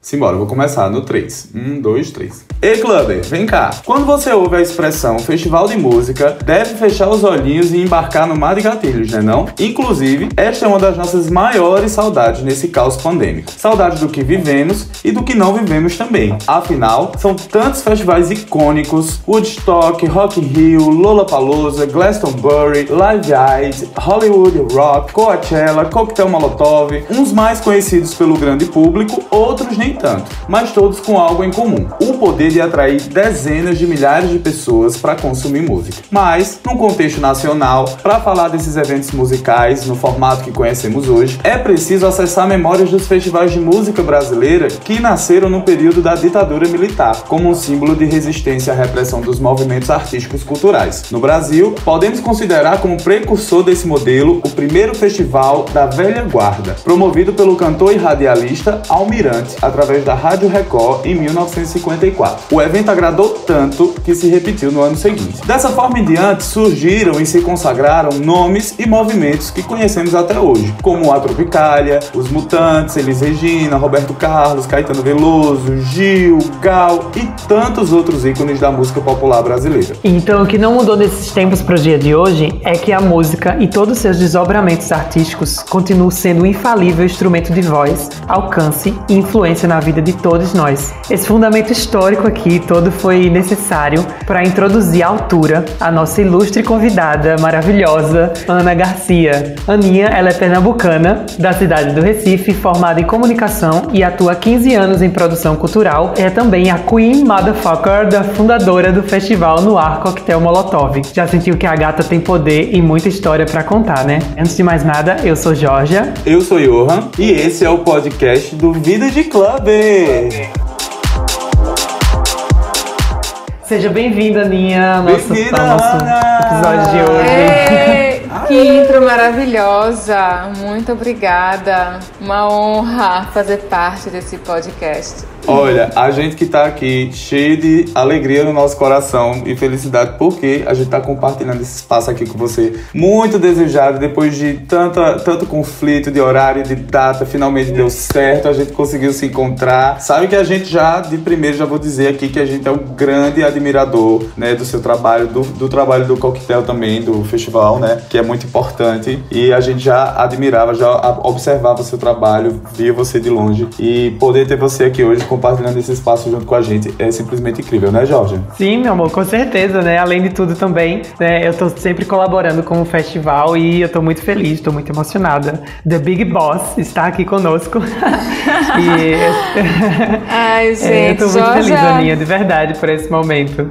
Simbora, vou começar no 3. 1, 2, 3. Ei, Clubber, vem cá. Quando você ouve a expressão festival de música, deve fechar os olhinhos e embarcar no mar de gatilhos, né não? Inclusive, esta é uma das nossas maiores saudades nesse caos pandêmico. Saudades do que vivemos e do que não vivemos também. Afinal, são tantos festivais icônicos, Woodstock, Rock in Rio, Lollapalooza, Glastonbury, Live Aid, Hollywood Rock, Coachella, Cocktail Molotov, uns mais conhecidos pelo grande público, outros nem nem tanto, mas todos com algo em comum: o poder de atrair dezenas de milhares de pessoas para consumir música. Mas, num contexto nacional, para falar desses eventos musicais no formato que conhecemos hoje, é preciso acessar memórias dos festivais de música brasileira que nasceram no período da ditadura militar, como um símbolo de resistência à repressão dos movimentos artísticos culturais. No Brasil, podemos considerar como precursor desse modelo o primeiro festival da velha guarda, promovido pelo cantor e radialista Almirante, através da Rádio Record em 1954. O evento agradou tanto que se repetiu no ano seguinte. Dessa forma em diante, surgiram e se consagraram nomes e movimentos que conhecemos até hoje, como a Tropicália, os Mutantes, Elis Regina, Roberto Carlos, Caetano Veloso, Gil, Gal e tantos outros ícones da música popular brasileira. Então, o que não mudou desses tempos para o dia de hoje é que a música e todos os seus desdobramentos artísticos continuam sendo um infalível instrumento de voz, alcance e influência na vida de todos nós. Esse fundamento histórico aqui todo foi necessário para introduzir à altura a nossa ilustre convidada maravilhosa, Ana Garcia. Aninha, ela é pernambucana, da cidade do Recife, formada em comunicação e atua há 15 anos em produção cultural. É também a Queen Motherfucker, da fundadora do festival no Ar Coquetel Molotov. Já sentiu que a gata tem poder e muita história para contar, né? Antes de mais nada, eu sou Georgia. Eu sou Johan e esse é o podcast do Vida de Club. Seja bem-vinda, Aninha, nosso, Bem-vinda, nosso Ana! episódio de hoje. Ei, que intro maravilhosa! Muito obrigada. Uma honra fazer parte desse podcast. Olha, a gente que tá aqui cheio de alegria no nosso coração e felicidade porque a gente tá compartilhando esse espaço aqui com você. Muito desejado, depois de tanta, tanto conflito de horário, de data, finalmente deu certo, a gente conseguiu se encontrar. Sabe que a gente já, de primeiro, já vou dizer aqui que a gente é um grande admirador, né, do seu trabalho, do, do trabalho do Coquetel também, do festival, né, que é muito importante. E a gente já admirava, já observava o seu trabalho, via você de longe. E poder ter você aqui hoje compartilhando esse espaço junto com a gente é simplesmente incrível, né, Jorge? Sim, meu amor, com certeza, né? Além de tudo também, né, eu tô sempre colaborando com o festival e eu tô muito feliz, tô muito emocionada. The Big Boss está aqui conosco. e Ai, é, eu gente, tô muito Jorge. feliz, Aninha, de verdade, por esse momento.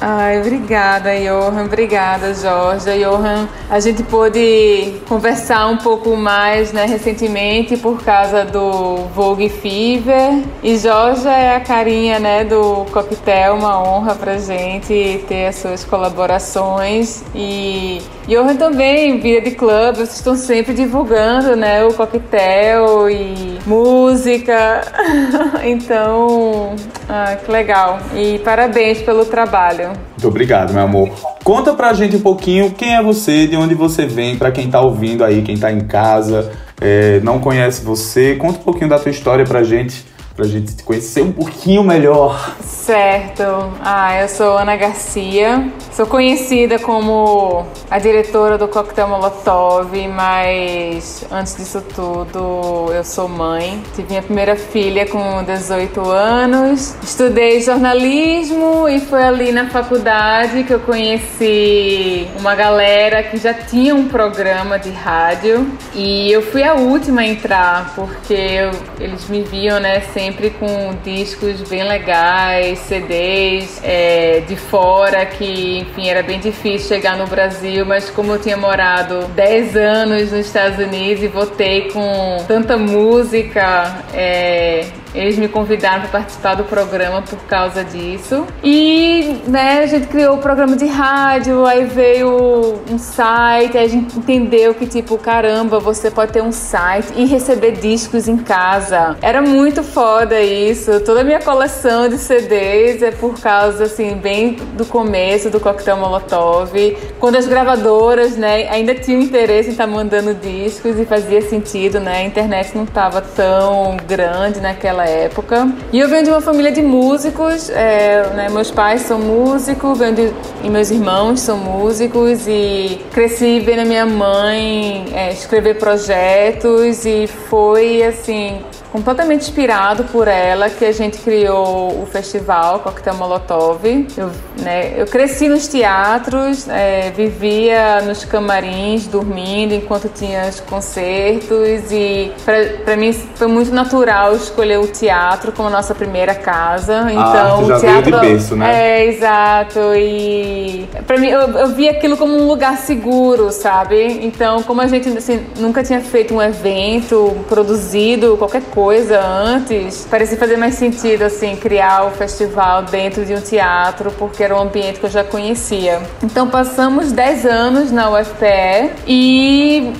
Ai, obrigada, Johan. Obrigada, Jorge. Johan, a gente pôde conversar um pouco mais, né, recentemente por causa do Vogue Fever. E Jorge é a carinha, né, do coquetel, uma honra pra gente ter as suas colaborações. E Johan também, Vida de Club, vocês estão sempre divulgando, né, o coquetel e música. então, ah, que legal. E parabéns pelo trabalho. Muito obrigado, meu amor. Conta pra gente um pouquinho quem é você, de onde você vem, pra quem tá ouvindo aí, quem tá em casa, é, não conhece você. Conta um pouquinho da tua história pra gente, pra gente te conhecer um pouquinho melhor. Certo. Ah, eu sou Ana Garcia. Sou conhecida como a diretora do Coquetel Molotov, mas antes disso tudo, eu sou mãe. Tive minha primeira filha com 18 anos. Estudei jornalismo e foi ali na faculdade que eu conheci uma galera que já tinha um programa de rádio e eu fui a última a entrar porque eu- eles me viam, né, sempre com discos bem legais, CDs é, de fora que, enfim, era bem difícil chegar no Brasil, mas como eu tinha morado 10 anos nos Estados Unidos e voltei com tanta música, é, eles me convidaram para participar do programa por causa disso. E, né, a gente criou o programa de rádio, aí veio um site, aí a gente entendeu que, tipo, caramba, você pode ter um site e receber discos em casa. Era muito foda isso. Toda a minha coleção de CDs é por causa, assim, bem do começo do Coquetel Molotov. Quando as gravadoras, né, ainda tinham interesse em estar mandando discos e fazia sentido, né? A internet não estava tão grande naquela naquela época. E eu venho de uma família de músicos, é, né, meus pais são músicos, venho de, e meus irmãos são músicos e cresci vendo a minha mãe é, escrever projetos e foi assim completamente inspirado por ela que a gente criou o festival Coquetel Molotov. Eu, né, eu cresci nos teatros, é, vivia nos camarins, dormindo enquanto tinha os concertos e para mim foi muito natural escolher o teatro como nossa primeira casa. Ah, então, já o teatro berço, né? É, exato. E para mim eu, eu vi aquilo como um lugar seguro, sabe? Então, como a gente assim, nunca tinha feito um evento, produzido qualquer coisa coisa antes, parecia fazer mais sentido assim criar o festival dentro de um teatro, porque era um ambiente que eu já conhecia. Então passamos 10 anos na UFPE e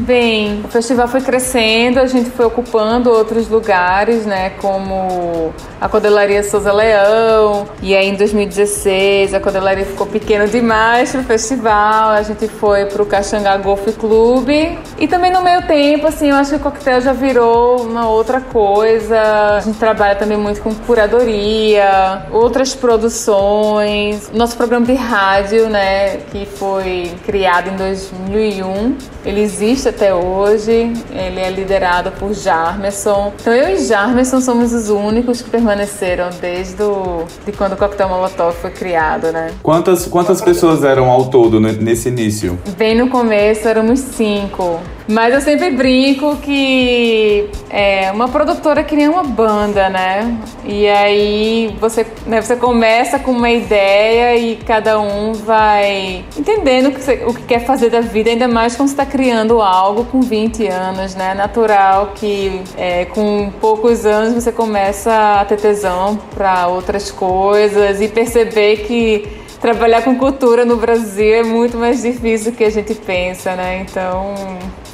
bem, o festival foi crescendo, a gente foi ocupando outros lugares, né, como a Codelaria Souza Leão, e aí em 2016 a Codelaria ficou pequena demais para o festival, a gente foi para o Caxangá Golf Clube e também no meio tempo, assim, eu acho que o coquetel já virou uma outra outra coisa. A gente trabalha também muito com curadoria, outras produções. Nosso programa de rádio, né, que foi criado em 2001, ele existe até hoje. Ele é liderado por Jarmerson. Então eu e Jarmerson somos os únicos que permaneceram desde o, de quando o Coquetel Molotov foi criado, né? Quantas, quantas pessoas eram ao todo nesse início? Bem no começo éramos cinco. Mas eu sempre brinco que é uma produtora nem uma banda, né? E aí você, né, você começa com uma ideia e cada um vai entendendo o que, você, o que quer fazer da vida, ainda mais quando você está criando algo com 20 anos, né? Natural que é, com poucos anos você começa a ter tesão para outras coisas e perceber que trabalhar com cultura no Brasil é muito mais difícil do que a gente pensa, né? Então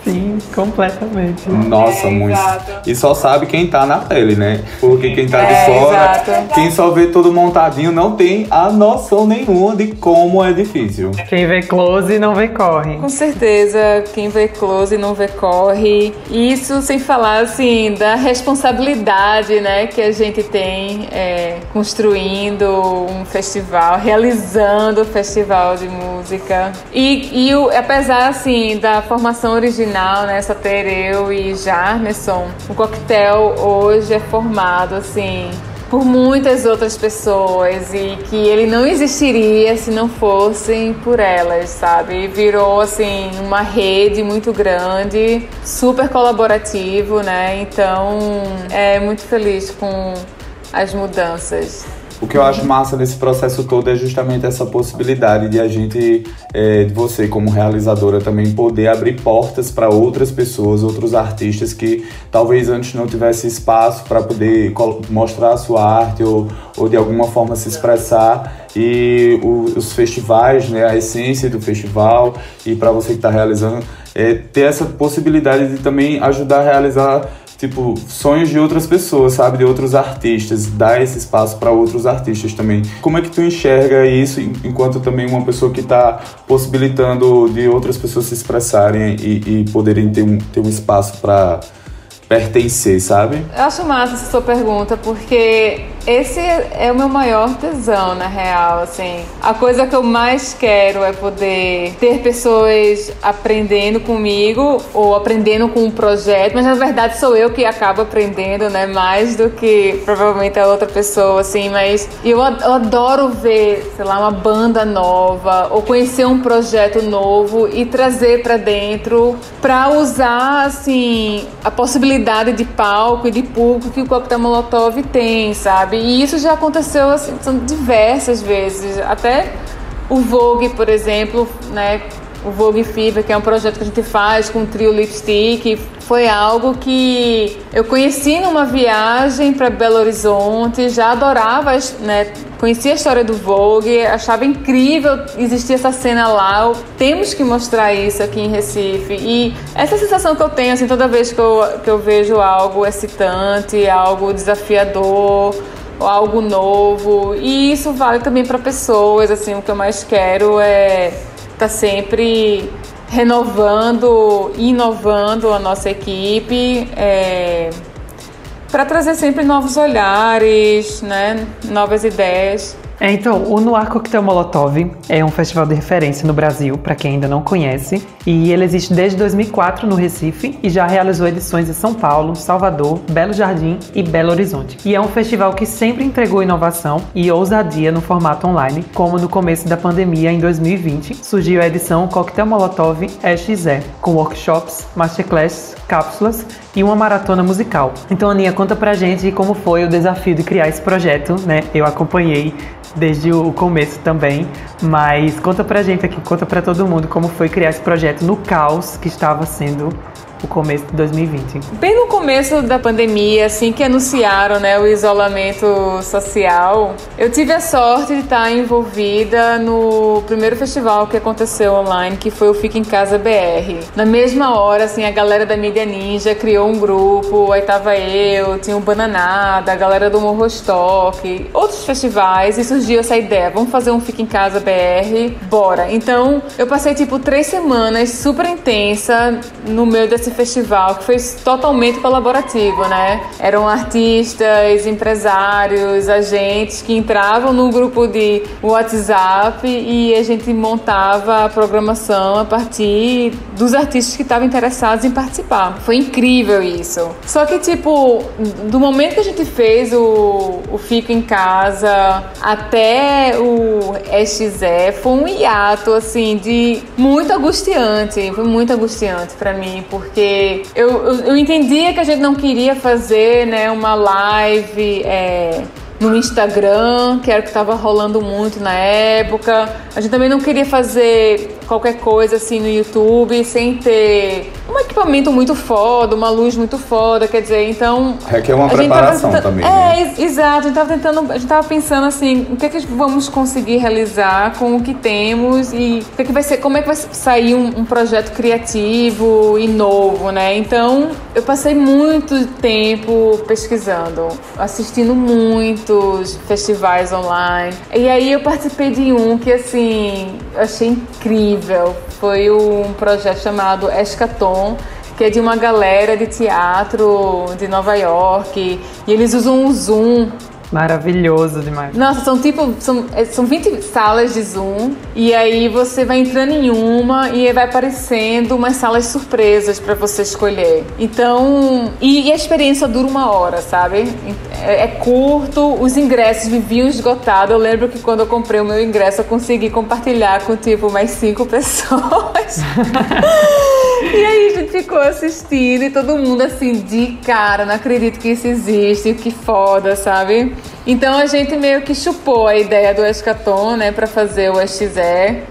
Sim, completamente. Nossa, É, muito. exato. E só sabe quem tá na pele, né? Porque quem tá de É, fora, exato. quem só vê tudo montadinho, não tem a noção nenhuma de como é difícil. Quem vê close não vê corre. Com certeza, quem vê close não vê corre. Isso sem falar assim da responsabilidade, né, que a gente tem é, construindo um festival, realizando o festival de música. E, e o- apesar assim da formação original, né, só ter eu e Jarmerson, o coquetel hoje é formado assim por muitas outras pessoas e que ele não existiria se não fossem por elas, sabe? Virou assim uma rede muito grande, super colaborativo, né? Então, é muito feliz com as mudanças. O que eu acho massa nesse processo todo é justamente essa possibilidade de a gente, é, de você como realizadora também poder abrir portas para outras pessoas, outros artistas que talvez antes não tivesse espaço para poder mostrar a sua arte ou, ou de alguma forma se expressar. E o- os festivais, né, a essência do festival e para você que está realizando é, ter essa possibilidade de também ajudar a realizar tipo, sonhos de outras pessoas, sabe? De outros artistas, dar esse espaço para outros artistas também. Como é que tu enxerga isso en- enquanto também uma pessoa que está possibilitando de outras pessoas se expressarem e, e poderem ter um, ter um espaço para pertencer, sabe? Eu acho massa essa sua pergunta, porque esse é o meu maior tesão, na real, assim. A coisa que eu mais quero é poder ter pessoas aprendendo comigo ou aprendendo com um projeto, mas na verdade sou eu que acabo aprendendo, né, mais do que provavelmente a outra pessoa, assim, mas eu ad- eu adoro ver, sei lá, uma banda nova ou conhecer um projeto novo e trazer pra dentro pra usar, assim, a possibilidade de palco e de público que o Coquetel Molotov tem, sabe? E isso já aconteceu, assim, diversas vezes. Até o Vogue, por exemplo, né? O Vogue Fever, que é um projeto que a gente faz com o trio Lipstick, foi algo que eu conheci numa viagem para Belo Horizonte, já adorava, né? Conhecia a história do Vogue, achava incrível existir essa cena lá. Temos que mostrar isso aqui em Recife. E essa sensação que eu tenho, assim, toda vez que eu, que eu vejo algo excitante, algo desafiador, ou algo novo. E isso vale também para pessoas, assim, o que eu mais quero é estar sempre renovando, inovando a nossa equipe. é, para trazer sempre novos olhares, né? Novas ideias. É, então, o Noir Coquetel Molotov é um festival de referência no Brasil, para quem ainda não conhece, e ele existe desde 2004 no Recife e já realizou edições em São Paulo, Salvador, Belo Jardim e Belo Horizonte. E é um festival que sempre entregou inovação e ousadia no formato online, como no começo da pandemia em 2020, surgiu a edição Coquetel Molotov EXE, com workshops, masterclass, cápsulas e uma maratona musical. Então, Aninha, conta pra gente como foi o desafio de criar esse projeto, né? Eu acompanhei desde o começo também, mas conta pra gente aqui, conta pra todo mundo como foi criar esse projeto no caos que estava sendo o começo de 2020. Bem no começo da pandemia, assim que anunciaram né, o isolamento social, eu tive a sorte de estar envolvida no primeiro festival que aconteceu online, que foi o Fica em Casa BR. Na mesma hora, assim, a galera da Mídia Ninja criou um grupo, aí tava eu, tinha o Bananada, a galera do Morro Stock, outros festivais, e surgiu essa ideia, vamos fazer um Fica em Casa BR, bora. Então, eu passei tipo três semanas super intensa no meio desse festival que foi totalmente colaborativo, né? Eram artistas, empresários, agentes que entravam no grupo de WhatsApp e a gente montava a programação a partir dos artistas que estavam interessados em participar. Foi incrível isso. Só que, tipo, do momento que a gente fez o, o Fico em Casa até o XE, foi um hiato, assim, de muito angustiante. Foi muito angustiante para mim, porque porque eu, eu, eu, entendia que a gente não queria fazer né, uma live é, no Instagram, que era o que estava rolando muito na época. A gente também não queria fazer qualquer coisa assim no YouTube sem ter um equipamento muito foda, uma luz muito foda, quer dizer, então. Requer uma preparação também. É, né? exato. A gente tava tentando, a gente tava pensando assim, o que é que vamos conseguir realizar com o que temos e o que, é que vai ser, como é que vai sair um, um projeto criativo e novo, né? Então, eu passei muito tempo pesquisando, assistindo muitos festivais online. E aí eu participei de um que assim, eu achei incrível. Foi um projeto chamado Escaton que é de uma galera de teatro de Nova York. E eles usam um Zoom Maravilhoso demais. Nossa, são tipo, são, é, são 20 salas de Zoom e aí você vai entrando em uma e vai aparecendo umas salas surpresas para você escolher. Então, e, e, a experiência dura uma hora, sabe? É, é, curto, os ingressos viviam esgotados. Eu lembro que quando eu comprei o meu ingresso eu consegui compartilhar com tipo mais cinco pessoas. E aí a gente ficou assistindo e todo mundo assim de cara, não acredito que isso existe, que foda, sabe? Então a gente meio que chupou a ideia do Escaton, né, para fazer o XE.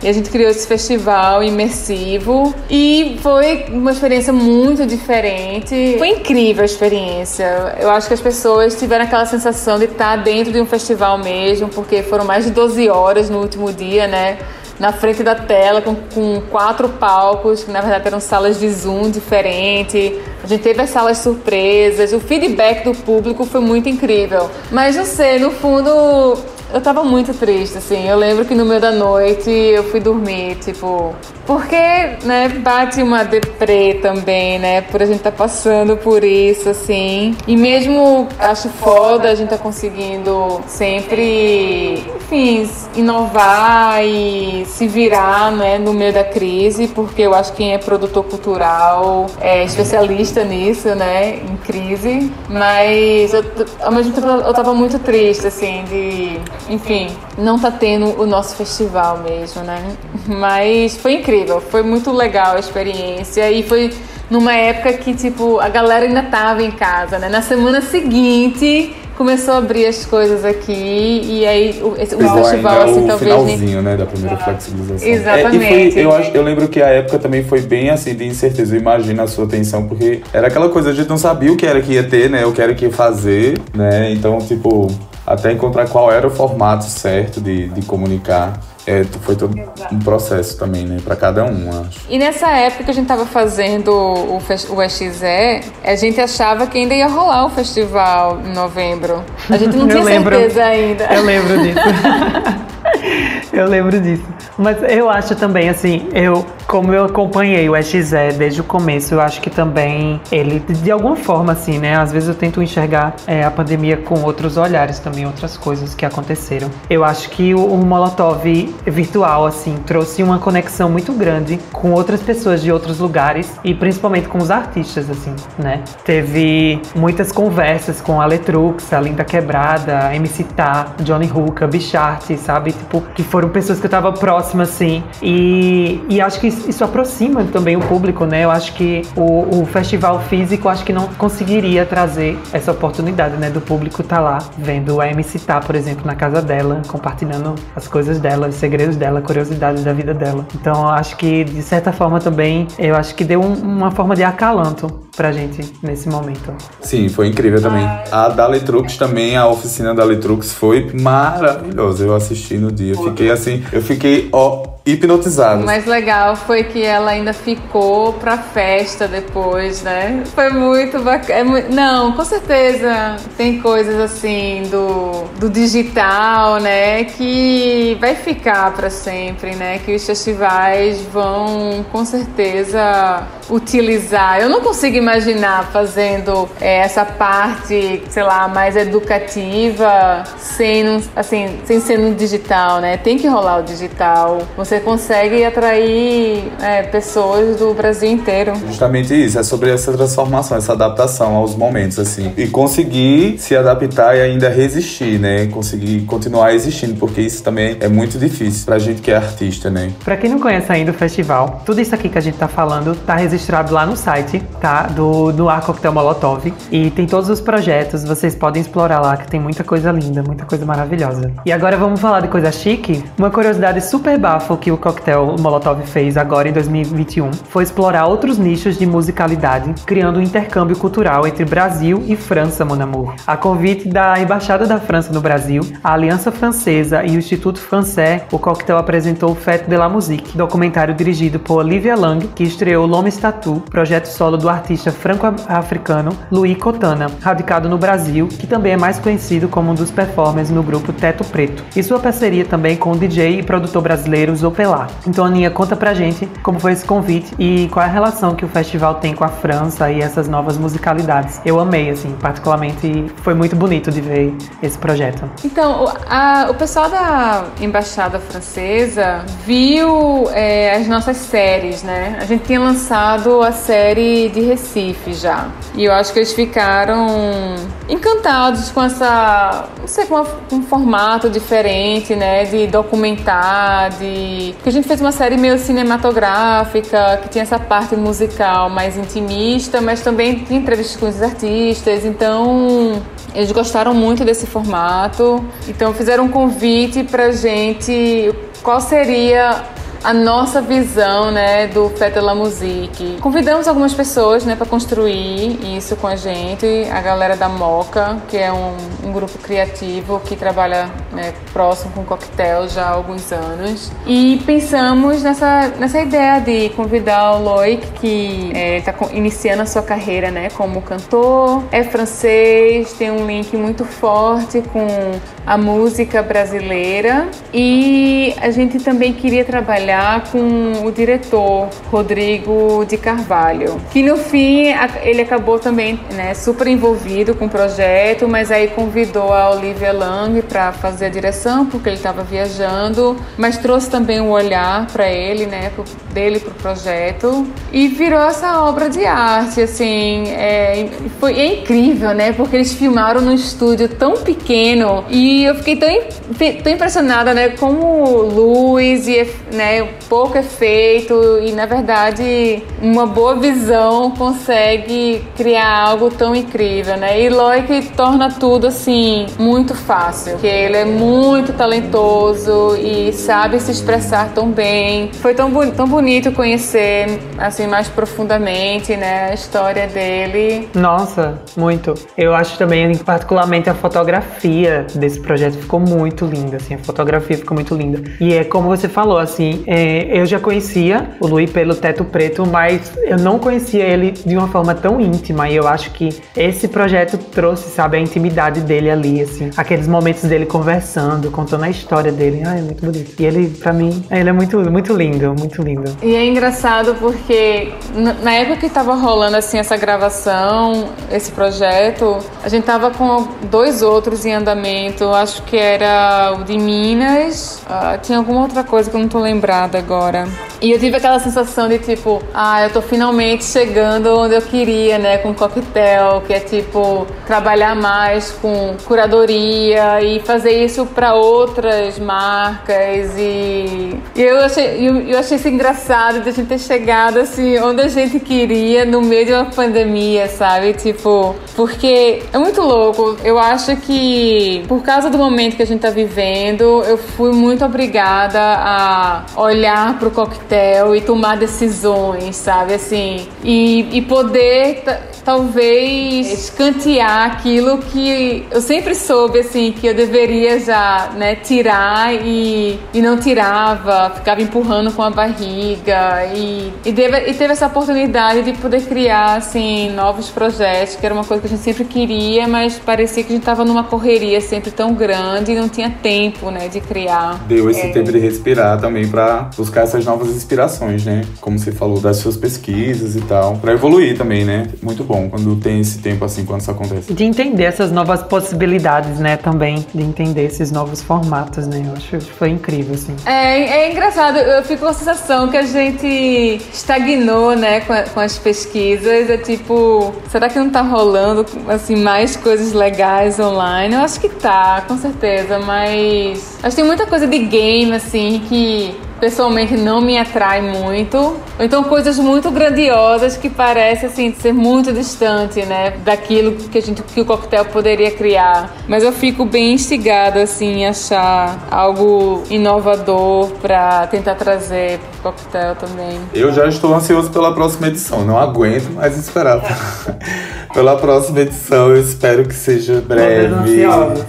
E a gente criou esse festival imersivo e foi uma experiência muito diferente. Foi incrível a experiência. Eu acho que as pessoas tiveram aquela sensação de estar dentro de um festival mesmo, porque foram mais de 12 horas no último dia, né? Na frente da tela com, com, quatro palcos, que na verdade eram salas de Zoom diferente. A gente teve as salas surpresas, o feedback do público foi muito incrível. Mas não sei, no fundo eu tava muito triste, assim. Eu lembro que no meio da noite eu fui dormir, tipo. Porque, né, bate uma deprê também, né? Por a gente tá passando por isso, assim. E mesmo acho foda a gente tá conseguindo sempre, enfim, inovar e se virar, né, no meio da crise, porque eu acho que quem é produtor cultural é especialista nisso, né, em crise. Mas eu, ao mesmo tempo eu tava muito triste, assim, de enfim, não tá tendo o nosso festival mesmo, né? Mas foi incrível, foi muito legal a experiência e foi numa época que, tipo, a galera ainda tava em casa, né? Na semana seguinte começou a abrir as coisas aqui e aí o, esse, o festival assim o talvez finalzinho, né, da primeira flexibilização. Exatamente. É, foi, eu acho, eu lembro que a época também foi bem assim de incerteza. Imagina a sua atenção porque era aquela coisa a gente não sabia o que era que ia ter, né? O que era que ia fazer, né? Então, tipo, até encontrar qual era o formato certo de, de comunicar. É, foi todo um processo também, né? Para cada um, acho. E nessa época que a gente tava fazendo o, o XE, a gente achava que ainda ia rolar o festival em novembro. A gente não tinha lembro, certeza ainda. Eu lembro disso. eu lembro disso. Mas eu acho também, assim, eu como eu acompanhei o XE desde o começo, eu acho que também ele, de alguma forma, assim, né? Às vezes eu tento enxergar é, a pandemia com outros olhares também, outras coisas que aconteceram. Eu acho que o, o Molotov virtual, assim, trouxe uma conexão muito grande com outras pessoas de outros lugares e principalmente com os artistas, assim, né? Teve muitas conversas com a Letrux, a Linda Quebrada, MC Tá, Johnny Hooker, Bichart, sabe? Tipo, que foram pessoas que eu tava próxima, assim. E, e acho que isso aproxima também o público, né? Eu acho que o, o festival físico, acho que não conseguiria trazer essa oportunidade, né? Do público estar tá lá vendo a MC Tá, por exemplo, na casa dela, compartilhando as coisas dela, os segredos dela, curiosidades da vida dela. Então, eu acho que, de certa forma, também, eu acho que deu um, uma forma de acalanto pra gente nesse momento. Sim, foi incrível também. A Daletrux também, a oficina da Daletrux foi maravilhosa. Eu assisti no dia, fiquei assim, eu fiquei ó hipnotizado. O mais legal foi que ela ainda ficou pra festa depois, né? Foi muito bacana. É muito... Não, com certeza tem coisas assim do, do digital, né? Que vai ficar para sempre, né? Que os festivais vão com certeza utilizar. Eu não consigo imaginar fazendo é, essa parte, sei lá, mais educativa sem, assim, sem ser no digital, né? Tem que rolar o digital. Você consegue atrair é, pessoas do Brasil inteiro. Justamente isso, é sobre essa transformação, essa adaptação aos momentos, assim. E conseguir se adaptar e ainda resistir, né? Conseguir continuar existindo, porque isso também é muito difícil pra gente que é artista, né? Pra quem não conhece ainda o festival, tudo isso aqui que a gente tá falando tá registrado lá no site, tá? Do, Ar Coquetel Molotov. E tem todos os projetos, vocês podem explorar lá, que tem muita coisa linda, muita coisa maravilhosa. E agora vamos falar de coisa chique? Uma curiosidade super bafo que o Coquetel Molotov fez agora em 2021 foi explorar outros nichos de musicalidade, criando um intercâmbio cultural entre Brasil e França, mon amour. A convite da Embaixada da França no Brasil, a Aliança Francesa e o Instituto Français, o Coquetel apresentou Fête de la Musique, documentário dirigido por Olivia Lang, que estreou L'Homme Statue, projeto solo do artista franco-africano Louis Cotana, radicado no Brasil, que também é mais conhecido como um dos performers no grupo Teto Preto, e sua parceria também com o DJ e produtor brasileiro Zopelar. Então, Aninha, conta pra gente como foi esse convite e qual é a relação que o festival tem com a França e essas novas musicalidades. Eu amei, assim, particularmente, foi muito bonito de ver esse projeto. Então, a, o pessoal da Embaixada Francesa viu é, as nossas séries, né? A gente tinha lançado a série de Recife já. E eu acho que eles ficaram encantados com essa, não sei, com um formato diferente, né? De documentar, de. Porque a gente fez uma série meio cinematográfica, que tinha essa parte musical mais intimista, mas também tinha entrevistas com os artistas, então eles gostaram muito desse formato, então fizeram um convite pra gente qual seria a nossa visão, né, do de la Musique. Convidamos algumas pessoas, né, para construir isso com a gente. A galera da Moca, que é um, um grupo criativo que trabalha né, próximo com coquetel já há alguns anos. E pensamos nessa, nessa ideia de convidar o Loic, que está é, iniciando a sua carreira, né, como cantor, é francês, tem um link muito forte com a música brasileira. E a gente também queria trabalhar com o diretor Rodrigo de Carvalho, que no fim ele acabou também né, super envolvido com o projeto, mas aí convidou a Olivia Lang para fazer a direção porque ele estava viajando, mas trouxe também um olhar para ele, né, pro, dele para o projeto e virou essa obra de arte, assim, é, foi é incrível, né, porque eles filmaram num estúdio tão pequeno e e eu fiquei tão, tão impressionada, né, como luz e né, pouco efeito e na verdade uma boa visão consegue criar algo tão incrível, né? E Loic torna tudo assim muito fácil, que ele é muito talentoso e sabe se expressar tão bem. Foi tão, tão bonito conhecer assim mais profundamente, né, a história dele. Nossa, muito. Eu acho também particularmente a fotografia desse projeto ficou muito linda, assim, a fotografia ficou muito linda. E é como você falou, assim, É, eu já conhecia o Luiz pelo Teto Preto, mas eu não conhecia ele de uma forma tão íntima. E eu acho que esse projeto trouxe, sabe, a intimidade dele ali, assim. Aqueles momentos dele conversando, contando a história dele. Ai, é muito bonito. E ele, pra mim, ele é muito, muito lindo, muito lindo. E é engraçado porque na época que tava rolando, assim, essa gravação, esse projeto, a gente tava com dois outros em andamento. Acho que era o de Minas. Uh, tinha alguma outra coisa que eu não tô lembrada agora. E eu tive aquela sensação de tipo, ah, eu tô finalmente chegando onde eu queria, né, com coquetel, que é tipo trabalhar mais com curadoria e fazer isso para outras marcas e, e eu achei eu, eu, achei isso engraçado de a gente ter chegado assim onde a gente queria no meio de uma pandemia, sabe? Tipo, porque é muito louco. Eu acho que por causa do momento que a gente tá vivendo, eu fui muito obrigada a olhar pro coquetel e tomar decisões, sabe? Assim, e, e poder talvez escantear aquilo que eu sempre soube assim que eu deveria já né, tirar e, e não tirava, ficava empurrando com a barriga e, e, deve, e teve essa oportunidade de poder criar assim novos projetos, que era uma coisa que a gente sempre queria, mas parecia que a gente estava numa correria sempre tão grande e não tinha tempo né, de criar. Deu esse é. tempo de respirar também para buscar essas novas inspirações, né? Como você falou das suas pesquisas e tal, para evoluir também, né? Muito bom quando tem esse tempo assim, quando isso acontece. De entender essas novas possibilidades, né, também. De entender esses novos formatos, né? Eu acho que foi incrível, assim. É, é engraçado, eu fico com a sensação que a gente estagnou, né, com, com as pesquisas. É tipo, será que não tá rolando, assim, mais coisas legais online? Eu acho que tá, com certeza, mas acho que tem muita coisa de game, assim, que pessoalmente não me atrai muito. Ou então coisas muito grandiosas que parecem assim ser muito distante, né, daquilo que a gente que o coquetel poderia criar. Mas eu fico bem instigada assim em achar algo inovador para tentar trazer pro coquetel também. Eu já estou ansioso pela próxima edição, não aguento mais esperar. pela próxima edição. Eu espero que seja breve.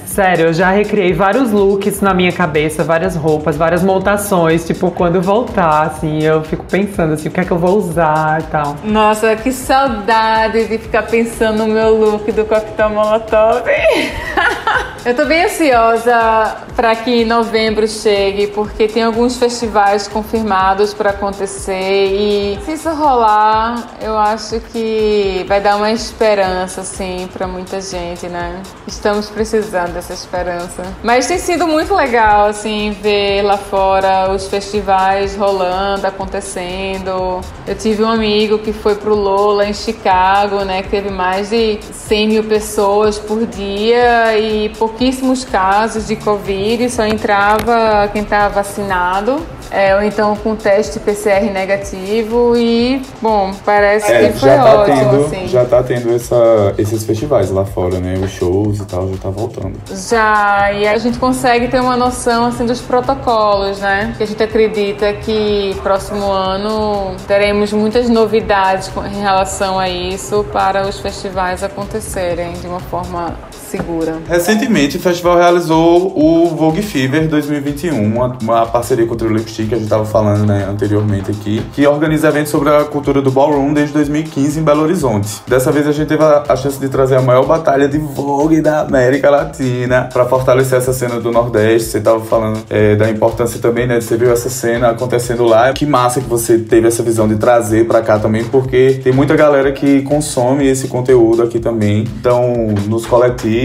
Sério, eu já recriei vários looks na minha cabeça, várias roupas, várias montações. Tipo, quando voltar, assim, eu fico pensando assim, o que é que eu vou usar e tal. Nossa, que saudade de ficar pensando no meu look do coquetel Molotov. eu tô bem ansiosa para que novembro chegue, porque tem alguns festivais confirmados para acontecer e se isso rolar, eu acho que vai dar uma esperança assim, para muita gente, né? Estamos precisando dessa esperança. Mas tem sido muito legal, assim, ver lá fora os festivais rolando, acontecendo. Eu tive um amigo que foi pro Lola em Chicago, né? Que teve mais de 100 mil pessoas por dia e pouquíssimos casos de Covid, só entrava quem estava vacinado é, ou então com teste PCR negativo e, bom, parece é, que foi já tá ótimo, tendo, assim. Já tá tendo essa, esses festivais lá fora, né? Os shows e tal, já tá voltando. Já, e a gente consegue ter uma noção, assim, dos protocolos, né? Que a gente acredita que próximo ano teremos muitas novidades em relação a isso para os festivais acontecerem de uma forma segura. Recentemente, o festival realizou o Vogue Fever 2021, uma, uma parceria com o Trio Lipstick, que a gente estava falando né, anteriormente aqui, que organiza eventos sobre a cultura do ballroom desde 2015 em Belo Horizonte. Dessa vez a gente teve a, a chance de trazer a maior batalha de Vogue da América Latina para fortalecer essa cena do Nordeste. Você estava falando é, da importância também, né? Você viu essa cena acontecendo lá. Que massa que você teve essa visão de trazer para cá também, porque tem muita galera que consome esse conteúdo aqui também. Então, nos coletivos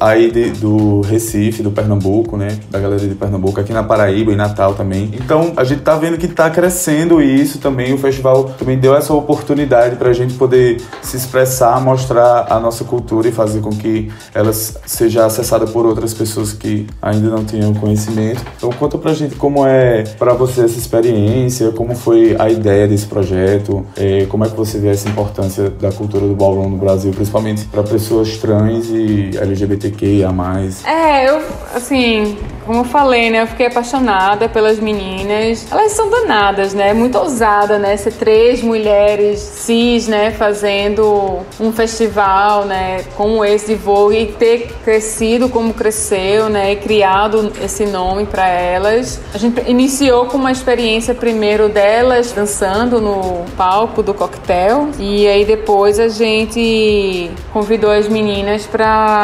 aí de, do Recife, do Pernambuco, né? Da galera de Pernambuco, aqui na Paraíba e Natal também. Então a gente tá vendo que tá crescendo isso também. O festival também deu essa oportunidade pra gente poder se expressar, mostrar a nossa cultura e fazer com que ela seja acessada por outras pessoas que ainda não tinham conhecimento. Então conta pra gente como é para você essa experiência, como foi a ideia desse projeto, é, como é que você vê essa importância da cultura do ballroom no Brasil, principalmente para pessoas trans e LGBTQIA+. É, eu, assim, como eu falei, né? Eu fiquei apaixonada pelas meninas. Elas são danadas, né? Muito ousada, né? Ser três mulheres cis, né? Fazendo um festival, né? Como esse de Vogue e ter crescido como cresceu, né? E criado esse nome para elas. A gente iniciou com uma experiência primeiro delas dançando no palco do coquetel e aí depois a gente convidou as meninas para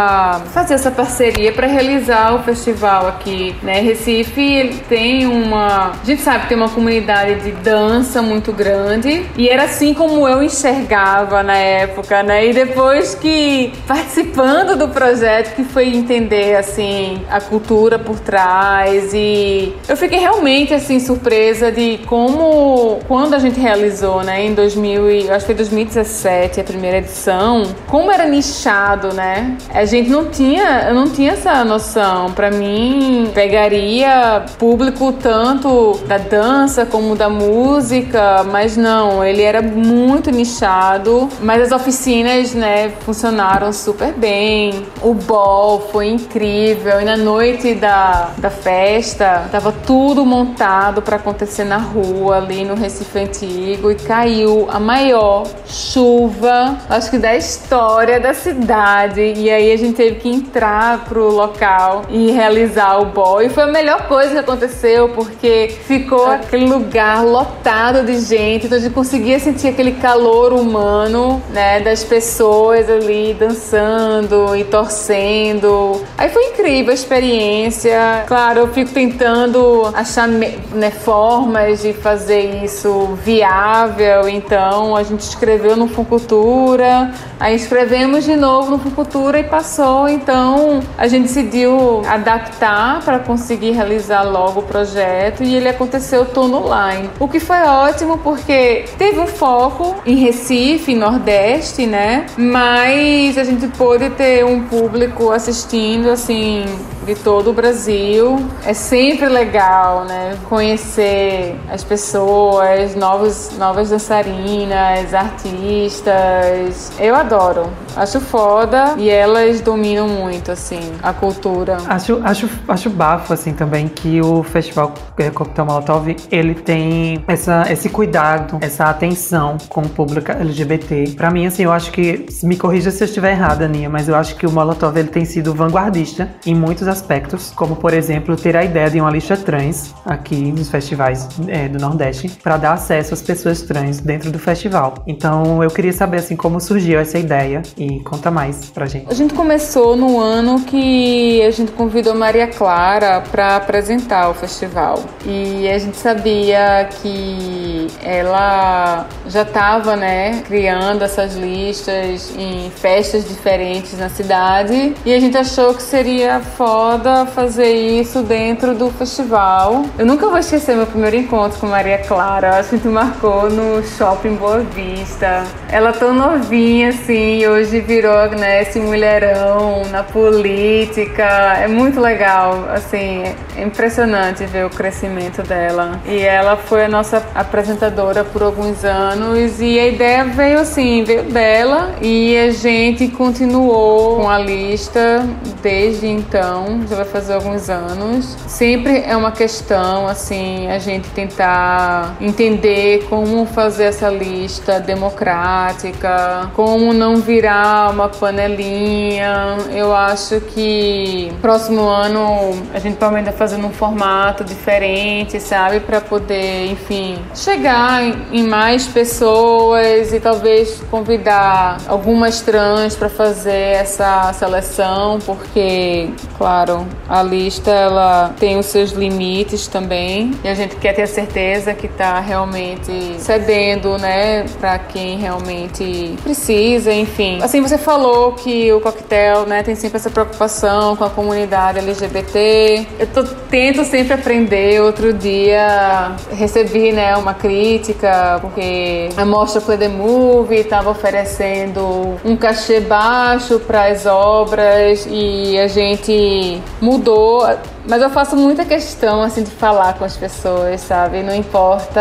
fazer essa parceria para realizar o festival aqui né? Recife tem uma, a gente sabe, tem uma comunidade de dança muito grande e era assim como eu enxergava na época, né? E depois que participando do projeto que foi entender assim a cultura por trás e eu fiquei realmente assim surpresa de como quando a gente realizou, né, em 2000, acho que foi 2017 a primeira edição, como era nichado, né? A gente não tinha, eu não tinha essa noção. Para mim, pegaria público tanto da dança como da música, mas não, ele era muito nichado, mas as oficinas, né, funcionaram super bem. O ball foi incrível e na noite da, da festa tava tudo montado para acontecer na rua ali no Recife Antigo e caiu a maior chuva, acho que da história da cidade. E aí a gente teve que entrar pro local e realizar o Boy. E foi a melhor coisa que aconteceu, porque ficou aquele lugar lotado de gente, então a gente conseguia sentir aquele calor humano, né, das pessoas ali dançando e torcendo. Aí foi incrível a experiência. Claro, eu fico tentando achar né, formas de fazer isso viável, então a gente escreveu no Funcultura, aí escrevemos de novo no Funcultura e passou, então a gente decidiu adaptar para conseguir realizar logo o projeto e ele aconteceu todo online. O que foi ótimo porque teve um foco em Recife, Nordeste, né? Mas a gente pôde ter um público assistindo assim de todo o Brasil. É sempre legal, né? Conhecer as pessoas, novos, novas dançarinas, artistas. Eu adoro. Acho foda e elas dominam muito, assim, a cultura. Acho, acho, acho bafo, assim, também que o Festival Coquetel Molotov, ele tem essa, esse cuidado, essa atenção com o público LGBT. Pra mim, assim, eu acho que, me corrija se eu estiver errada, Aninha, mas eu acho que o Molotov, ele tem sido vanguardista em muitos aspectos, como por exemplo ter a ideia de uma lista trans aqui nos festivais é, do Nordeste para dar acesso às pessoas trans dentro do festival. Então eu queria saber assim como surgiu essa ideia e conta mais pra gente. A gente começou no ano que a gente convidou Maria Clara para apresentar o festival e a gente sabia que ela já estava, né, criando essas listas em festas diferentes na cidade e a gente achou que seria foda foda fazer isso dentro do festival. Eu nunca vou esquecer meu primeiro encontro com Maria Clara. Acho que tu marcou no Shopping Boa Vista. Ela tão novinha assim, hoje virou né, esse mulherão na política. É muito legal, assim, é impressionante ver o crescimento dela. E ela foi a nossa apresentadora por alguns anos e a ideia veio assim, veio dela e a gente continuou com a lista desde então já vai fazer alguns anos. Sempre é uma questão, assim, a gente tentar entender como fazer essa lista democrática, como não virar uma panelinha. Eu acho que próximo ano a gente provavelmente vai fazendo um formato diferente, sabe? Para poder, enfim, chegar em mais pessoas e talvez convidar algumas trans para fazer essa seleção, porque, claro, claro, a lista ela tem os seus limites também e a gente quer ter certeza que está realmente cedendo, né, para quem realmente precisa, enfim. Assim, você falou que o coquetel, né, tem sempre essa preocupação com a comunidade LGBT. Eu tô, tento sempre aprender. Outro dia recebi, né, uma crítica porque a mostra Play the Movie estava oferecendo um cachê baixo para as obras e a gente mudou Mas eu faço muita questão, assim, de falar com as pessoas, sabe? Não importa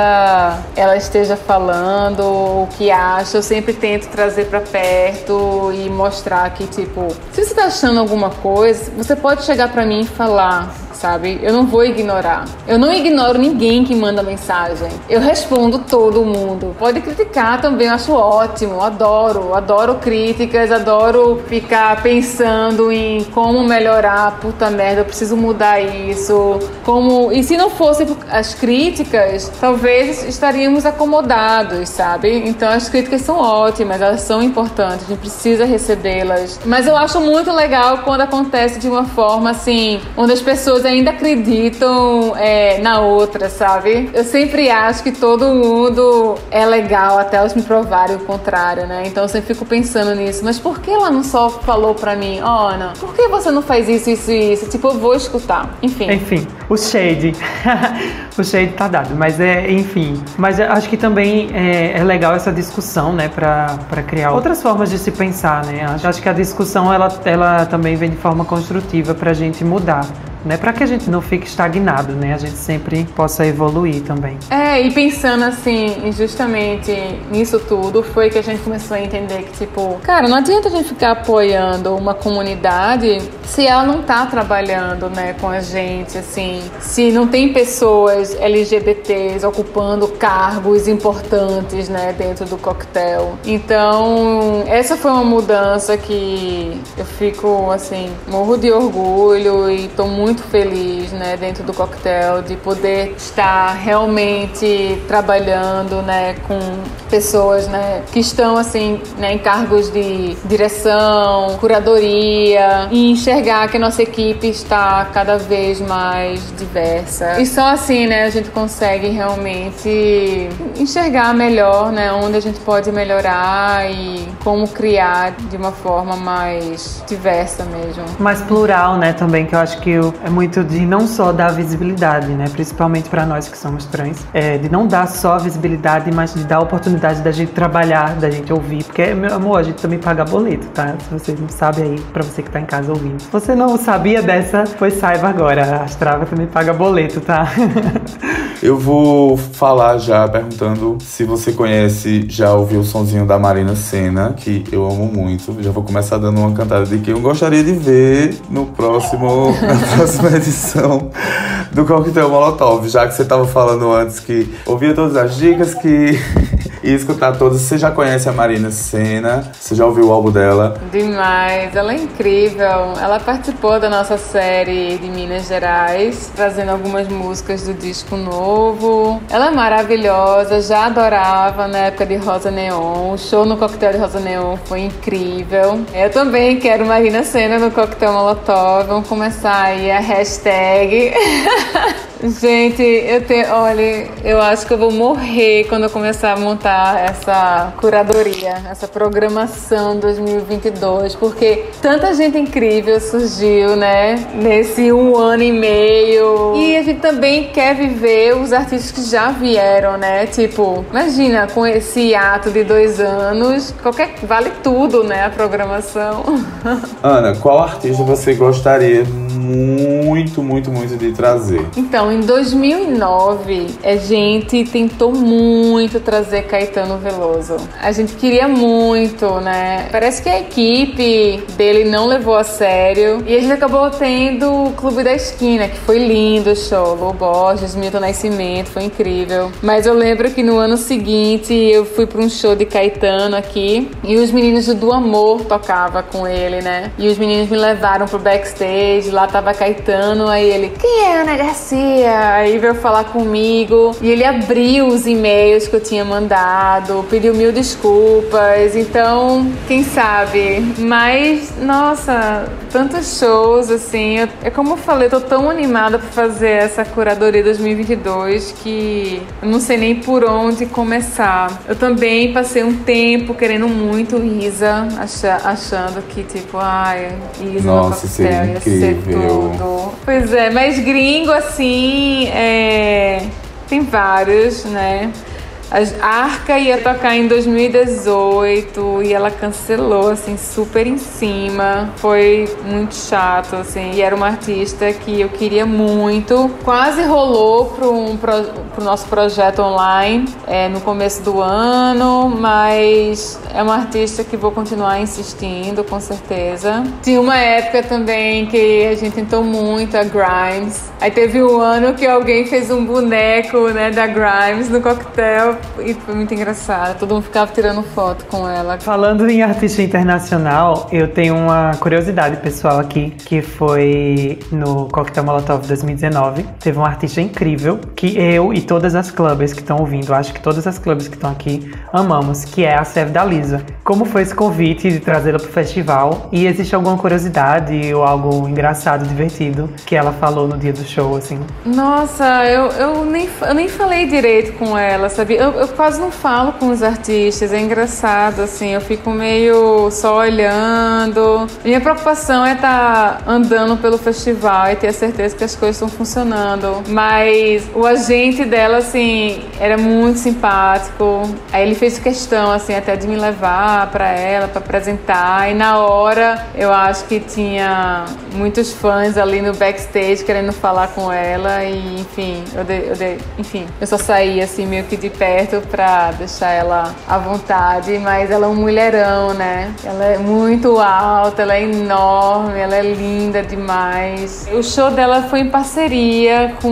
ela esteja falando, o que acha, eu sempre tento trazer para perto e mostrar que, tipo, se você tá achando alguma coisa, você pode chegar para mim e falar sabe? Eu não vou ignorar. Eu não ignoro ninguém que manda mensagem. Eu respondo todo mundo. Pode criticar também, eu acho ótimo, adoro, adoro críticas, adoro ficar pensando em como melhorar, puta merda, eu preciso mudar isso. Como e se não fossem as críticas, talvez estaríamos acomodados, sabe? Então as críticas são ótimas, elas são importantes, a gente precisa recebê-las. Mas eu acho muito legal quando acontece de uma forma assim, onde as pessoas ainda acreditam é, na outra, sabe? Eu sempre acho que todo mundo é legal até elas me provarem o contrário, né? Então eu sempre fico pensando nisso. Mas por que ela não só falou pra mim, ó, oh, Ana, por que você não faz isso, isso e isso? Tipo, eu vou escutar. Enfim. Enfim, o shade. o shade tá dado. Mas é, enfim. Mas acho que também é, é legal essa discussão, né? Pra, pra criar outras formas de se pensar, né? Acho, acho que a discussão, ela, ela também vem de forma construtiva pra gente mudar né? Para que a gente não fique estagnado, né? A gente sempre possa evoluir também. É, e pensando assim, justamente nisso tudo, foi que a gente começou a entender que, tipo, cara, não adianta a gente ficar apoiando uma comunidade se ela não tá trabalhando, né, com a gente, assim, se não tem pessoas LGBTs ocupando cargos importantes, né, dentro do coquetel. Então, essa foi uma mudança que eu fico, assim, morro de orgulho e tô muito muito feliz, né, dentro do coquetel, de poder estar realmente trabalhando, né, com pessoas, né, que estão assim, né, em cargos de direção, curadoria e enxergar que a nossa equipe está cada vez mais diversa. E só assim, né, a gente consegue realmente enxergar melhor, né, onde a gente pode melhorar e como criar de uma forma mais diversa mesmo. Mais plural, né, também, que eu acho que é muito de não só dar visibilidade, né? Principalmente para nós que somos trans, é, de não dar só visibilidade, mas de dar a oportunidade da gente trabalhar, da gente ouvir, porque meu amor, a gente também paga boleto, tá? Se você não sabe aí, para você que tá em casa ouvindo. Se você não sabia dessa, pois saiba agora, a Astrava também paga boleto, tá? Eu vou falar já perguntando se você conhece, já ouviu o sonzinho da Marina Senna, que eu amo muito. Já vou começar dando uma cantada de que eu gostaria de ver no próximo, na próxima edição do Coquetel Molotov, já que você estava falando antes que ouvia todas as dicas que e escutar todas. Você já conhece a Marina Senna? Você já ouviu o álbum dela? Demais, ela é incrível. Ela participou da nossa série de Minas Gerais, trazendo algumas músicas do disco novo. Ela é maravilhosa, já adorava na época de Rosa Neon. O show no Coquetel de Rosa Neon foi incrível. Eu também quero Marina Senna no Coquetel Molotov. Vamos começar aí a hashtag. Gente, eu tenho, olha, eu acho que eu vou morrer quando eu começar a montar essa curadoria, essa programação 2022, porque tanta gente incrível surgiu, né, nesse um ano e meio. E a gente também quer viver os artistas que já vieram, né? Tipo, imagina com esse ato de dois anos, qualquer vale tudo, né, a programação. Ana, qual artista você gostaria muito, muito, muito de trazer? Então, em 2009, a gente tentou muito trazer Caetano Veloso. A gente queria muito, né? Parece que a equipe dele não levou a sério. E a gente acabou tendo o Clube da Esquina, que foi lindo o show. Lô Borges, Milton Nascimento, foi incrível. Mas eu lembro que no ano seguinte eu fui para um show de Caetano aqui e os meninos do Amor tocava com ele, né? E os meninos me levaram pro backstage, lá tava Caetano, aí ele, quem é Ana Garcia? Aí veio falar comigo e ele abriu os e-mails que eu tinha mandado, pediu mil desculpas, então, quem sabe? Mas, nossa, tantos shows, assim, eu, é como eu falei, eu tô tão animada pra fazer essa curadoria 2022 que eu não sei nem por onde começar. Eu também passei um tempo querendo muito Isa, achando que, tipo, ai, Isa Nossa, no coquetel ia ser tudo. Pois é, mas gringo, assim, é... tem vários, né? A Arca ia tocar em 2018 e ela cancelou, assim, super em cima. Foi muito chato, assim. E era uma artista que eu queria muito. Quase rolou pro, um, pro, pro nosso projeto online é, no começo do ano, mas é uma artista que vou continuar insistindo, com certeza. Tinha uma época também que a gente tentou muito a Grimes. Aí teve um ano que alguém fez um boneco, né, da Grimes no coquetel e foi muito engraçado. Todo mundo ficava tirando foto com ela. Falando em artista internacional, eu tenho uma curiosidade pessoal aqui, que foi no Coquetel Molotov 2019. Teve um artista incrível que eu e todas as clubes que estão ouvindo, acho que todas as clubes que estão aqui amamos, que é a Sev da Lisa. Como foi esse convite de trazê-la pro festival? E existe alguma curiosidade ou algo engraçado, divertido que ela falou no dia do show, assim? Nossa, eu, eu, nem, eu nem falei direito com ela, sabe? Eu, eu quase não falo com os artistas, é engraçado, assim, eu fico meio só olhando. Minha preocupação é estar tá andando pelo festival e ter a certeza que as coisas estão funcionando. Mas o agente dela, assim, era muito simpático. Aí ele fez questão, assim, até de me levar para ela, para apresentar. E na hora, eu acho que tinha muitos fãs ali no backstage querendo falar com ela. E, enfim, eu dei, eu dei, enfim, eu só saí, assim, meio que de perto pra deixar ela à vontade. Mas ela é um mulherão, né? Ela é muito alta, ela é enorme, ela é linda demais. O show dela foi em parceria com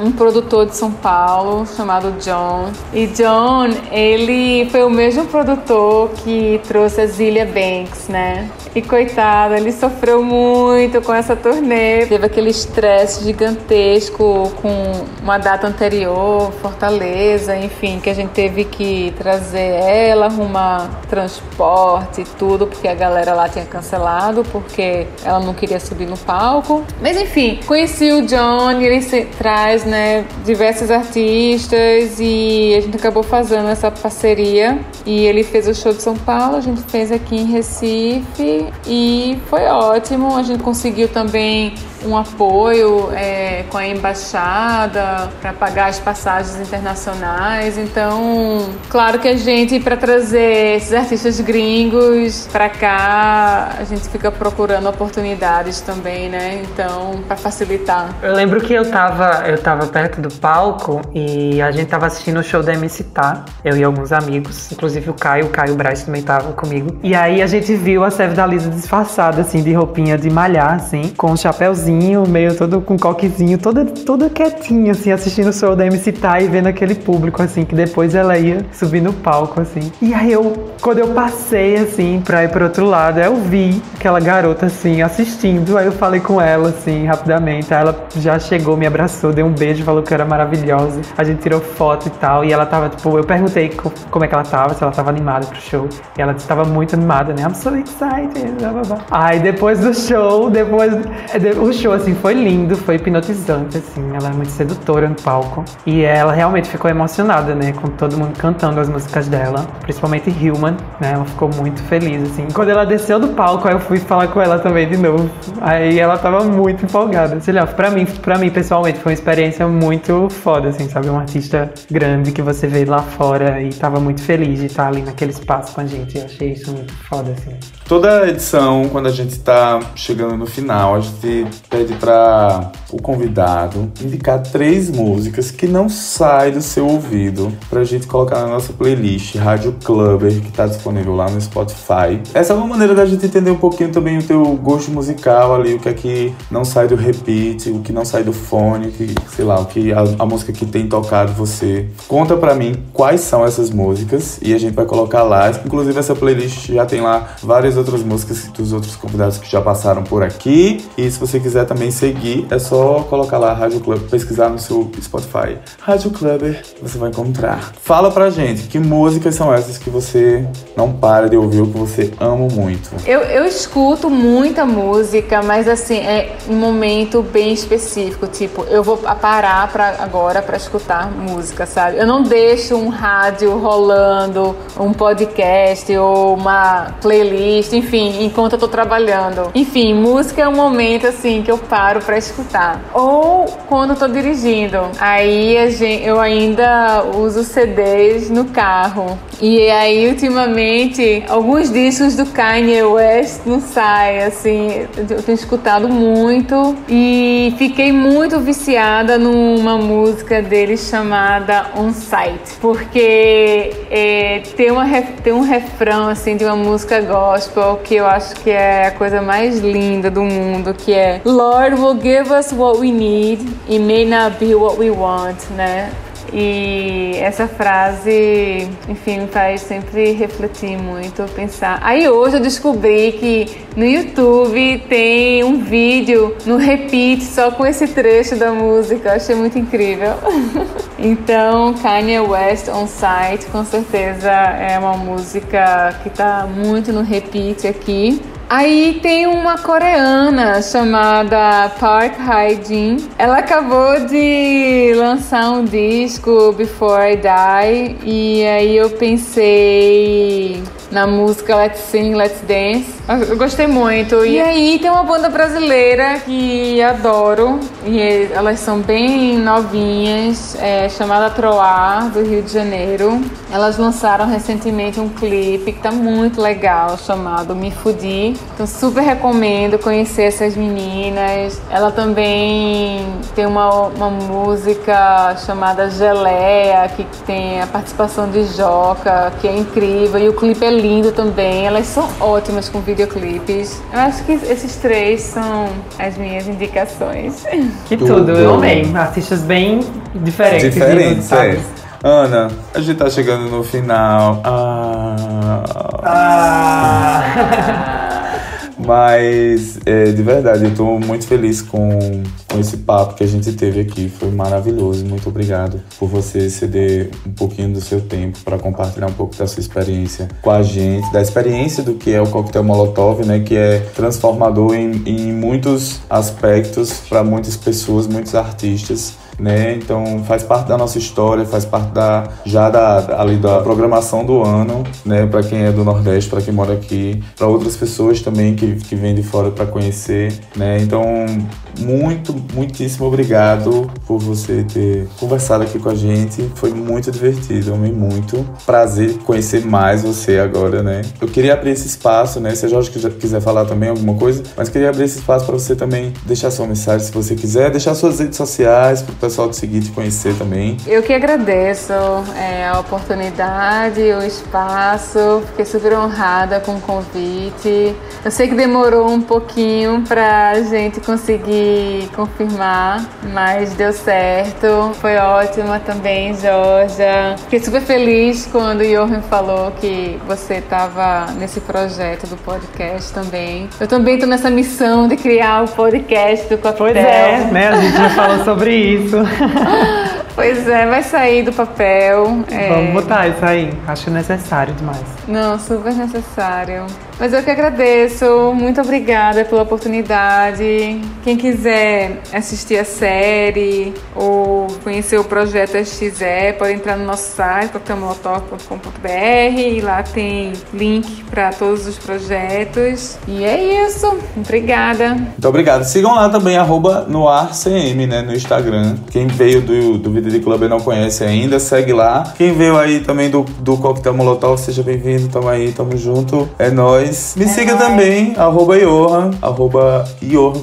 um produtor de São Paulo chamado John. E John, ele foi o mesmo produtor que trouxe a Zilia Banks, né? E coitado, ele sofreu muito com essa turnê. Teve aquele estresse gigantesco com uma data anterior, Fortaleza, enfim, que a gente teve que trazer ela, arrumar transporte e tudo, porque a galera lá tinha cancelado, porque ela não queria subir no palco. Mas enfim, conheci o John, ele traz, né, diversos artistas e a gente acabou fazendo essa parceria. E ele fez o show de São Paulo, a gente fez aqui em Recife e foi ótimo. A gente conseguiu também um apoio é, com a embaixada para pagar as passagens internacionais. Então, claro que a gente, para trazer esses artistas gringos para cá, a gente fica procurando oportunidades também, né? Então, para facilitar. Eu lembro que eu tava, eu tava perto do palco e a gente tava assistindo o show da MC Tá, eu e alguns amigos, inclusive o Caio, o Caio Braz também tava comigo. E aí a gente viu a Seve da Lisa disfarçada, assim, de roupinha de malhar, assim, com um chapéuzinho, meio todo com coquezinho, toda, toda quietinha, assim, assistindo o show da MC Tá e vendo aquele público, assim, que depois ela ia subir no palco, assim. E aí eu, quando eu passei, assim, pra ir pro outro lado, eu vi aquela garota, assim, assistindo. Aí eu falei com ela, assim, rapidamente. Aí ela já chegou, me abraçou, deu um beijo, falou que era maravilhosa. A gente tirou foto e tal. E ela tava, tipo, eu perguntei como é que ela tava, se ela tava animada pro show. E ela estava muito animada, né? I'm so excited. Blá, blá, blá. Aí depois do show, depois. O show, assim, foi lindo, foi hipnotizante, assim. Ela é muito sedutora no palco. E ela realmente ficou emocionada, né? Com todo mundo cantando as músicas dela. Principalmente Human, né? Ela ficou muito feliz, assim. Quando ela desceu do palco, aí eu fui falar com ela também de novo. Aí ela tava muito empolgada. Sei lá, pra mim, pra mim, pessoalmente, foi uma experiência muito foda, assim, sabe? Um artista grande que você veio lá fora e tava muito feliz de estar ali naquele espaço com a gente. Eu achei isso muito foda, assim. Toda edição, quando a gente tá chegando no final, a gente pede para o convidado indicar três músicas que não saem do seu ouvido pra gente colocar na nossa playlist Rádio Clubber, que tá disponível lá no Spotify. Essa é uma maneira da gente entender um pouquinho também o teu gosto musical ali, o que é que não sai do repeat, o que não sai do fone, que, sei lá, o que a, a música que tem tocado você. Conta pra mim quais são essas músicas e a gente vai colocar lá. Inclusive essa playlist já tem lá várias outras músicas dos outros convidados que já passaram por aqui. E se você quiser também seguir, é só colocar lá Rádio Club, pesquisar no seu Spotify. Rádio Clubber, você vai encontrar. Fala pra gente, que músicas são essas que você não para de ouvir ou que você ama muito? Eu, eu escuto muita música, mas assim, é um momento bem específico. Tipo, eu vou parar pra, agora para escutar música, sabe? Eu não deixo um rádio rolando, um podcast ou uma playlist enfim, enquanto eu tô trabalhando. Enfim, música é um momento assim que eu paro para escutar. Ou quando eu tô dirigindo. Aí eu ainda uso CDs no carro. E aí, ultimamente, alguns discos do Kanye West não saem, assim, eu tenho escutado muito e fiquei muito viciada numa música dele chamada On Sight, porque é, tem, uma, tem um refrão, assim, de uma música gospel que eu acho que é a coisa mais linda do mundo, que é Lord will give us what we need, it may not be what we want, né? E essa frase, enfim, me faz sempre refletir muito, pensar. Aí hoje eu descobri que no YouTube tem um vídeo no repeat só com esse trecho da música. Eu achei muito incrível. então, Kanye West on Site, com certeza é uma música que está muito no repeat aqui. Aí tem uma coreana chamada Park Hae-jin. Ela acabou de lançar um disco Before I Die e aí eu pensei na música Let's Sing, Let's Dance. Eu gostei muito. E aí tem uma banda brasileira que adoro. E elas são bem novinhas, é, chamada Troar, do Rio de Janeiro. Elas lançaram recentemente um clipe que tá muito legal, chamado Me Fudi. Então super recomendo conhecer essas meninas. Ela também tem uma, uma música chamada Geleia, que tem a participação de Joca, que é incrível. E o clipe é lindo também. Elas são ótimas com videoclipes. Eu acho que esses três são as minhas indicações. Que tudo, tudo. eu amei. Artistas bem diferentes. Diferentes, é. Ana, a gente tá chegando no final. Ah. ah. Mas, é, de verdade, eu estou muito feliz com esse papo que a gente teve aqui. Foi maravilhoso. Muito obrigado por você ceder um pouquinho do seu tempo para compartilhar um pouco da sua experiência com a gente, da experiência do que é o coquetel Molotov, né? Que é transformador em, em muitos aspectos para muitas pessoas, muitos artistas né? Então faz parte da nossa história, faz parte da já da ali da programação do ano, né? Para quem é do Nordeste, para quem mora aqui, para outras pessoas também que, que vêm de fora para conhecer, né? Então muito, muitíssimo obrigado por você ter conversado aqui com a gente. Foi muito divertido, amei muito. Prazer conhecer mais você agora, né? Eu queria abrir esse espaço, né? Se a Jorge quiser falar também alguma coisa, mas queria abrir esse espaço para você também deixar sua mensagem, se você quiser, deixar suas redes sociais para o pessoal te seguir te conhecer também. Eu que agradeço é, a oportunidade, o espaço. Fiquei super honrada com o convite. Eu sei que demorou um pouquinho para a gente conseguir confirmar, mas deu certo. Foi ótima também, Georgia. Fiquei super feliz quando o Johan falou que você estava nesse projeto do podcast também. Eu também estou nessa missão de criar o podcast do Coquetel. Pois é, né? A gente já falou sobre isso. Pois é, vai sair do papel. É... Vamos botar isso aí. Acho necessário demais. Não, super necessário. Mas eu que agradeço. Muito obrigada pela oportunidade. Quem quiser assistir a série ou conhecer o projeto SXE, pode entrar no nosso site, coquetelmolotov.com.br e lá tem link para todos os projetos. E é isso. Obrigada. Muito obrigado. Sigam lá também, arroba noarcm, né, no Instagram. Quem veio do, do Vida de Club e não conhece ainda, segue lá. Quem veio aí também do, do Coquetel Molotov, seja bem-vindo. Tamo aí, tamo junto. É nóis. Me é siga nóis. também, arroba Johan, arroba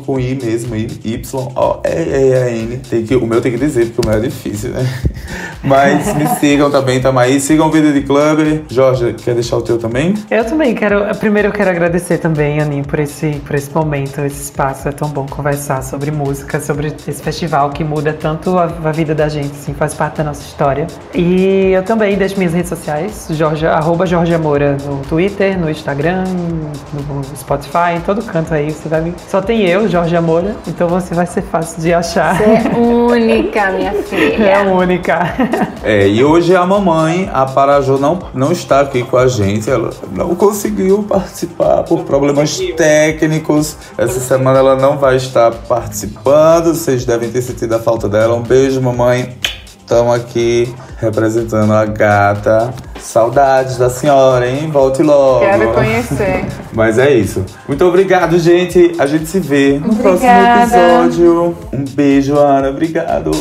com I mesmo, Y-O-E-E-A-N. Tem que, o meu tem que dizer, porque o meu é difícil, né? Mas me sigam também, tamo aí. Sigam o Vida de Club. Jorge, quer deixar o teu também? Eu também quero. Primeiro eu quero agradecer também, Aninha, por esse, por esse momento, esse espaço. É tão bom conversar sobre música, sobre esse festival que muda tanto a, a vida da gente, assim, faz parte da nossa história. E eu também deixo minhas redes sociais, Jorge, arroba Jorge Amora no Twitter, no Instagram, no Spotify, em todo canto aí. Você vai Só tem eu, Jorge Amora, então você vai ser fácil de achar. Você é única, minha filha. É única. É, e hoje a mamãe, a Parajô, não, não está aqui com a gente. Ela não conseguiu participar por problemas técnicos. Essa semana ela não vai estar participando. Vocês devem ter sentido a falta dela. Um beijo, mamãe. Estamos aqui representando a gata Saudades da senhora, hein? Volte logo. Quero conhecer. Mas é isso. Muito obrigado, gente. A gente se vê no Obrigada. próximo episódio. Um beijo, Ana. Obrigado.